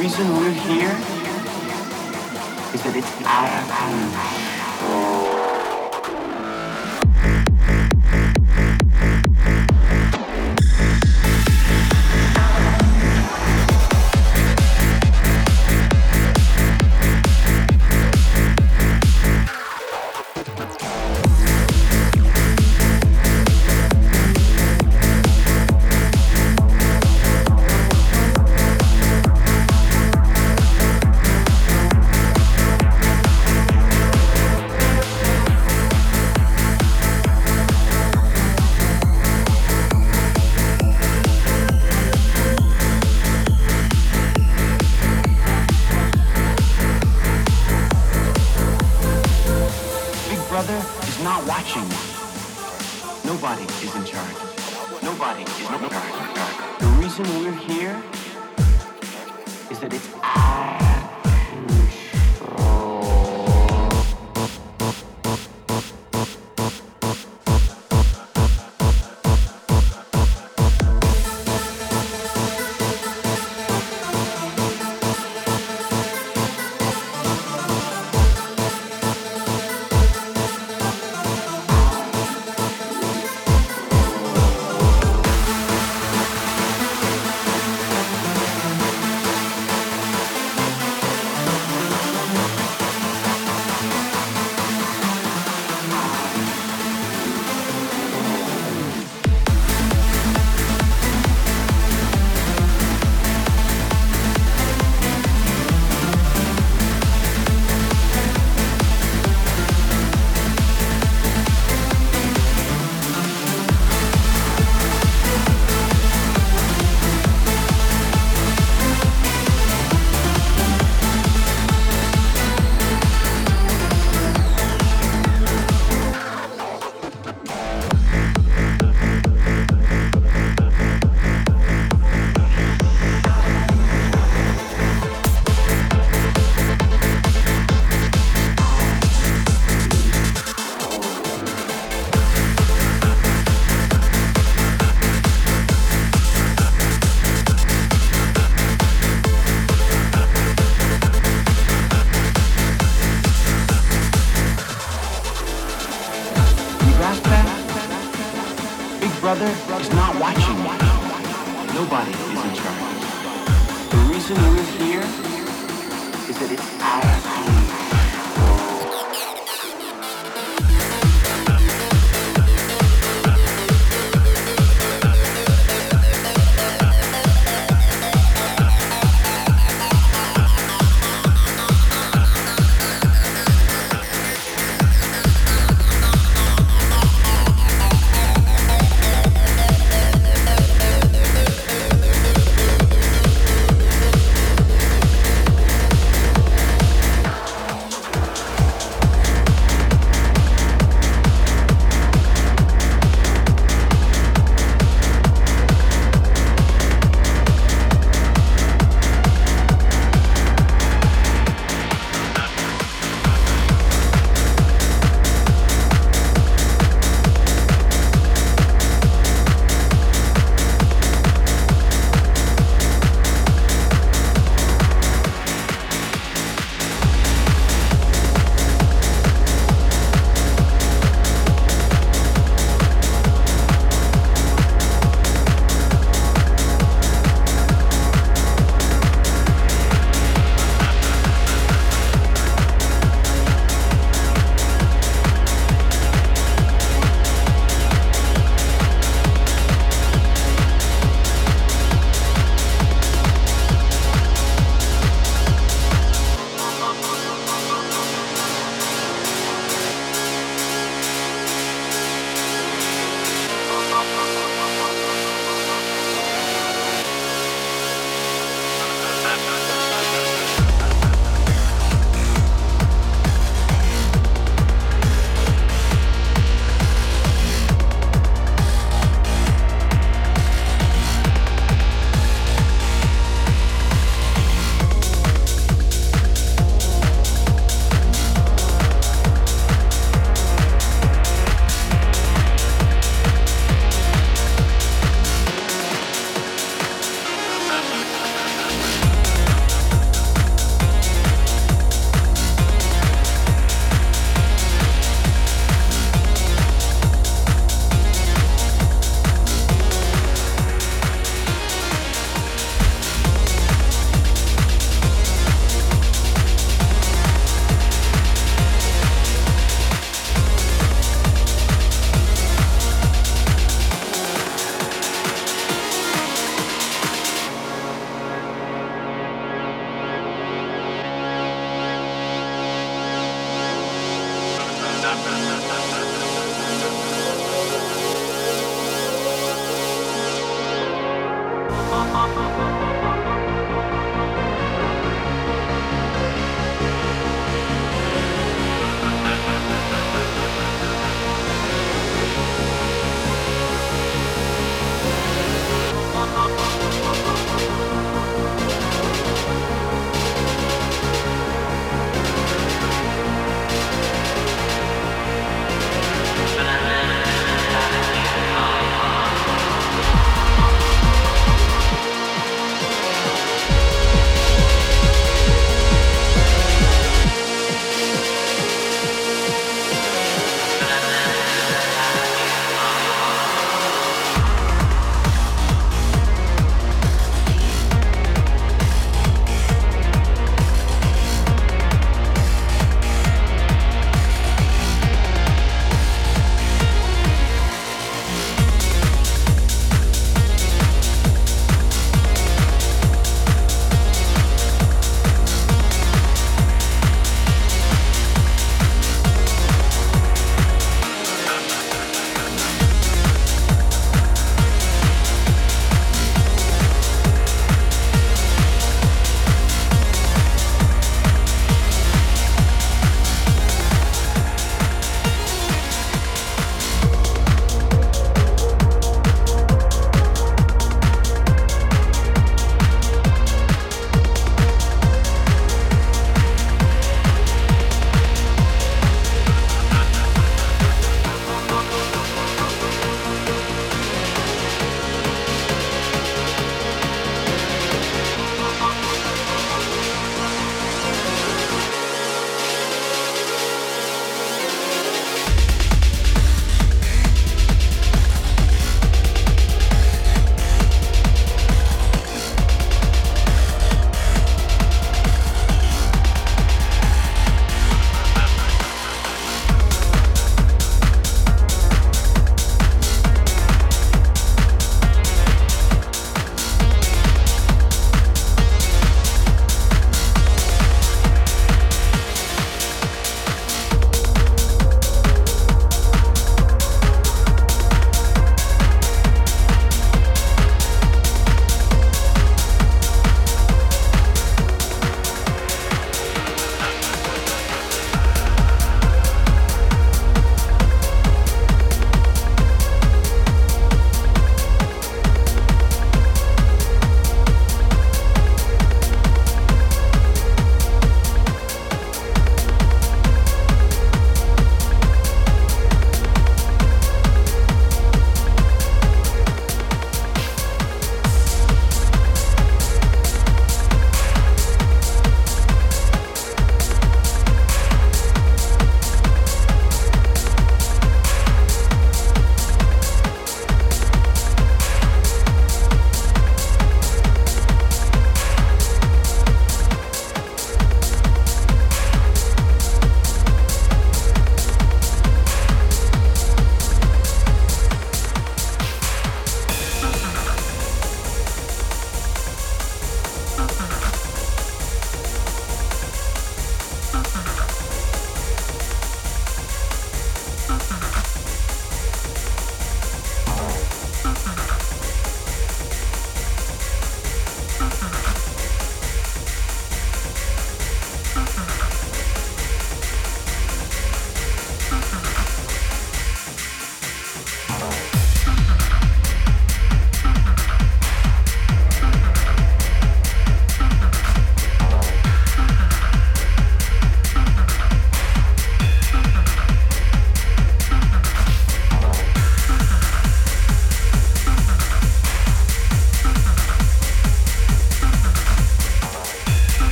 reason we're here is that it's our is not watching me. Nobody is in charge. The reason we're here is that it's ours.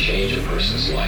Change a person's life.